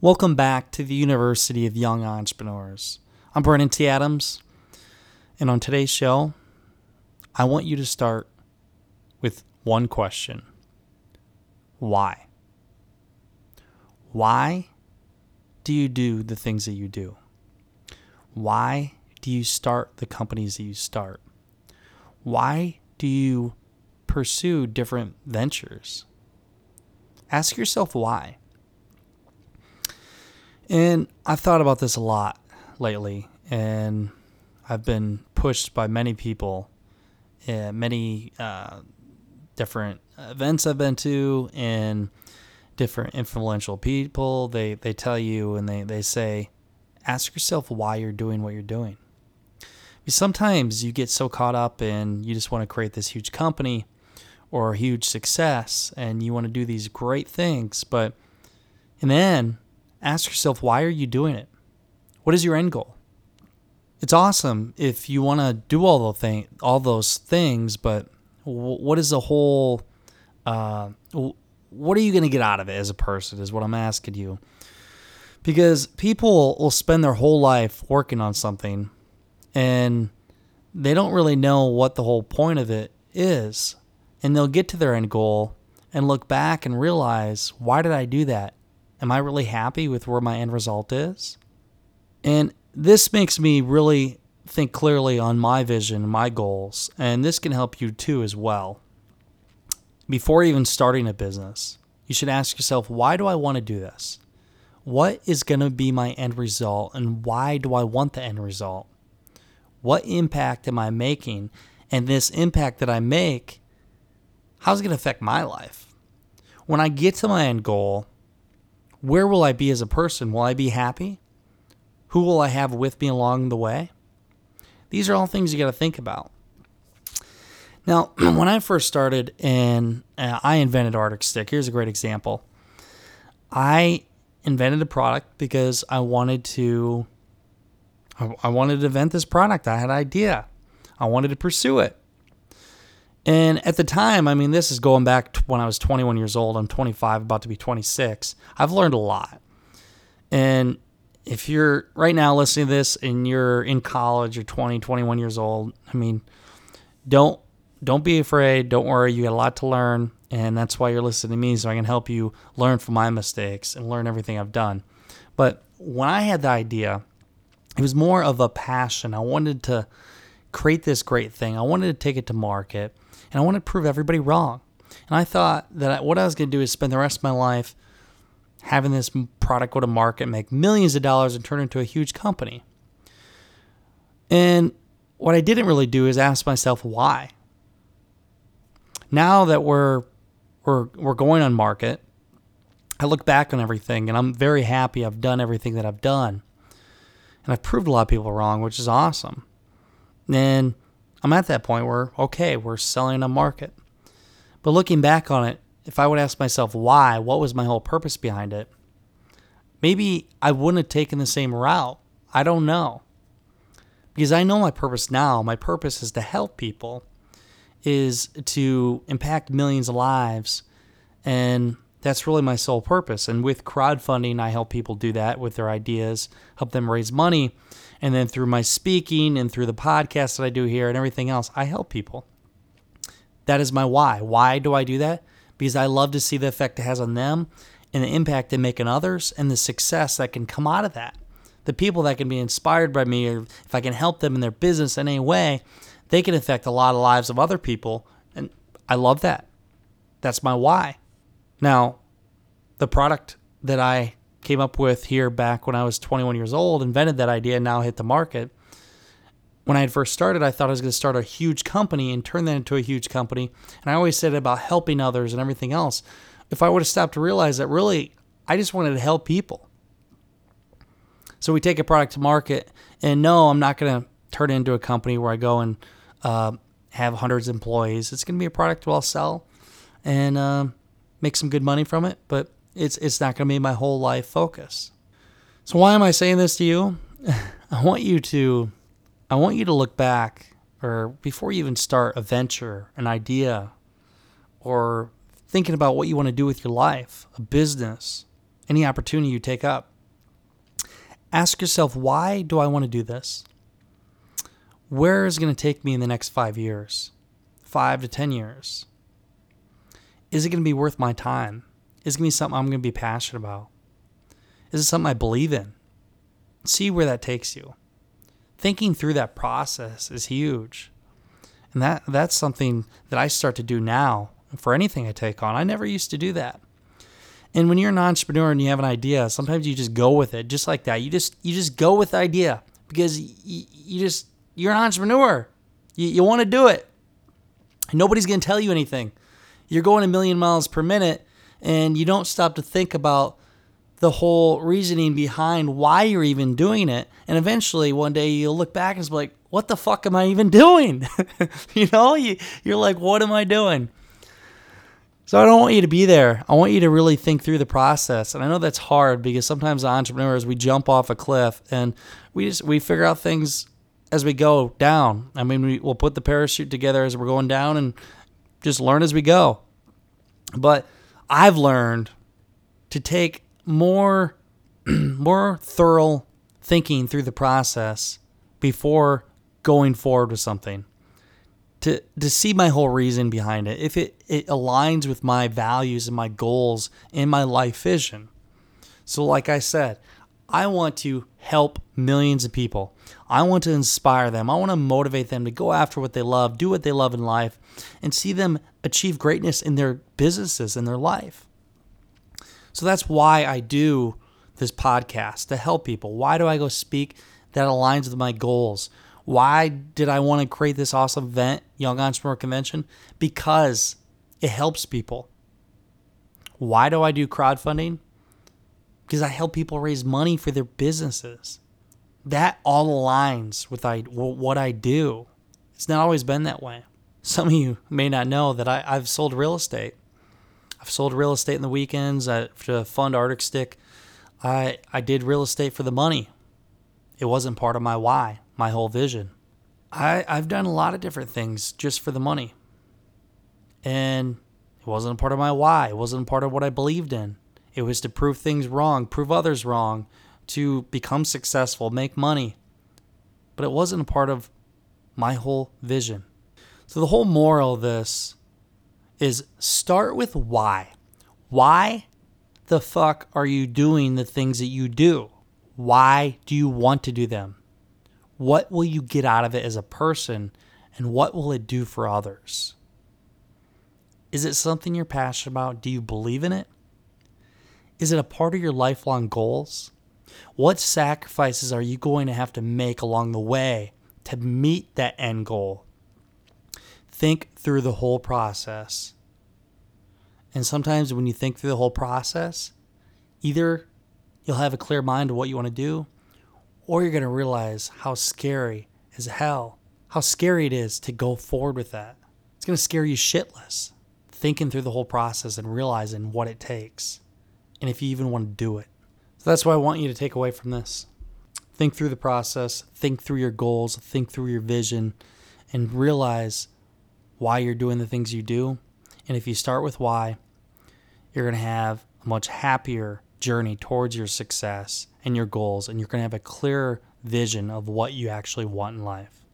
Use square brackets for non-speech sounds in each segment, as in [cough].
Welcome back to the University of Young Entrepreneurs. I'm Brandon T. Adams, and on today's show, I want you to start with one question Why? Why do you do the things that you do? Why do you start the companies that you start? Why do you pursue different ventures? Ask yourself why. And I've thought about this a lot lately, and I've been pushed by many people, many uh, different events I've been to, and different influential people. They they tell you and they they say, ask yourself why you're doing what you're doing. Sometimes you get so caught up in you just want to create this huge company or huge success, and you want to do these great things, but in the end ask yourself why are you doing it? What is your end goal? It's awesome if you want to do all those thing, all those things, but what is the whole? Uh, what are you going to get out of it as a person? Is what I'm asking you. Because people will spend their whole life working on something, and they don't really know what the whole point of it is, and they'll get to their end goal and look back and realize, why did I do that? Am I really happy with where my end result is? And this makes me really think clearly on my vision, my goals, and this can help you too as well. Before even starting a business, you should ask yourself, why do I want to do this? What is going to be my end result, and why do I want the end result? What impact am I making? And this impact that I make, how's it going to affect my life? When I get to my end goal, where will I be as a person? Will I be happy? Who will I have with me along the way? These are all things you got to think about. Now, [clears throat] when I first started and uh, I invented Arctic Stick, here's a great example. I invented a product because I wanted to I wanted to invent this product. I had an idea. I wanted to pursue it. And at the time, I mean, this is going back to when I was 21 years old. I'm 25, about to be 26. I've learned a lot. And if you're right now listening to this and you're in college, you're 20, 21 years old, I mean, don't don't be afraid. Don't worry. You got a lot to learn, and that's why you're listening to me, so I can help you learn from my mistakes and learn everything I've done. But when I had the idea, it was more of a passion. I wanted to create this great thing. I wanted to take it to market and I wanted to prove everybody wrong. And I thought that what I was going to do is spend the rest of my life having this product go to market, make millions of dollars, and turn into a huge company. And what I didn't really do is ask myself why. Now that we're we're we're going on market, I look back on everything and I'm very happy I've done everything that I've done. And I've proved a lot of people wrong, which is awesome. And I'm at that point where, okay, we're selling a market. But looking back on it, if I would ask myself why, what was my whole purpose behind it, maybe I wouldn't have taken the same route. I don't know. Because I know my purpose now. My purpose is to help people, is to impact millions of lives. And that's really my sole purpose. And with crowdfunding, I help people do that with their ideas, help them raise money. And then through my speaking and through the podcast that I do here and everything else, I help people. That is my why. Why do I do that? Because I love to see the effect it has on them and the impact they make on others and the success that can come out of that. The people that can be inspired by me, or if I can help them in their business in any way, they can affect a lot of lives of other people. And I love that. That's my why. Now, the product that I came up with here back when I was 21 years old, invented that idea, and now hit the market. When I had first started, I thought I was going to start a huge company and turn that into a huge company. And I always said about helping others and everything else. If I would have stopped to realize that really, I just wanted to help people. So we take a product to market, and no, I'm not going to turn it into a company where I go and uh, have hundreds of employees. It's going to be a product I'll sell and uh, make some good money from it, but it's it's not going to be my whole life focus. So why am I saying this to you? [laughs] I want you to I want you to look back or before you even start a venture, an idea, or thinking about what you want to do with your life, a business, any opportunity you take up. Ask yourself, why do I want to do this? Where is it going to take me in the next five years, five to 10 years? Is it going to be worth my time? Is it going to be something I'm going to be passionate about? Is it something I believe in? See where that takes you. Thinking through that process is huge. And that that's something that I start to do now for anything I take on. I never used to do that. And when you're an entrepreneur and you have an idea, sometimes you just go with it, just like that. You just you just go with the idea because you, you just you're an entrepreneur. You, you want to do it. Nobody's going to tell you anything. You're going a million miles per minute, and you don't stop to think about the whole reasoning behind why you're even doing it. And eventually, one day you'll look back and be like, "What the fuck am I even [laughs] doing?" [laughs] you know, you, you're like, "What am I doing?" So I don't want you to be there. I want you to really think through the process. And I know that's hard because sometimes entrepreneurs we jump off a cliff and we just we figure out things as we go down. I mean, we, we'll put the parachute together as we're going down and just learn as we go. But I've learned to take more [clears throat] more thorough thinking through the process before going forward with something. To to see my whole reason behind it if it, it aligns with my values and my goals and my life vision. So like i said i want to help millions of people i want to inspire them i want to motivate them to go after what they love do what they love in life and see them achieve greatness in their businesses and their life so that's why i do this podcast to help people why do i go speak that aligns with my goals why did I want to create this awesome event, Young Entrepreneur Convention? Because it helps people. Why do I do crowdfunding? Because I help people raise money for their businesses. That all aligns with I, what I do. It's not always been that way. Some of you may not know that I, have sold real estate. I've sold real estate in the weekends I, to fund Arctic Stick. I, I did real estate for the money. It wasn't part of my why my whole vision. I, I've done a lot of different things just for the money. And it wasn't part of my why. It wasn't part of what I believed in. It was to prove things wrong, prove others wrong, to become successful, make money. But it wasn't a part of my whole vision. So the whole moral of this is start with why. Why the fuck are you doing the things that you do? Why do you want to do them? What will you get out of it as a person, and what will it do for others? Is it something you're passionate about? Do you believe in it? Is it a part of your lifelong goals? What sacrifices are you going to have to make along the way to meet that end goal? Think through the whole process. And sometimes when you think through the whole process, either you'll have a clear mind of what you want to do, or you're going to realize how scary as hell, how scary it is to go forward with that. It's going to scare you shitless thinking through the whole process and realizing what it takes and if you even want to do it. So that's what I want you to take away from this. Think through the process, think through your goals, think through your vision, and realize why you're doing the things you do. And if you start with why, you're going to have a much happier journey towards your success and your goals, and you're going to have a clearer vision of what you actually want in life.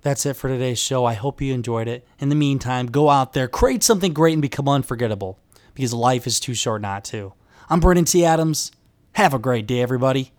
That's it for today's show. I hope you enjoyed it. In the meantime, go out there, create something great, and become unforgettable because life is too short not to. I'm Brandon T. Adams. Have a great day, everybody.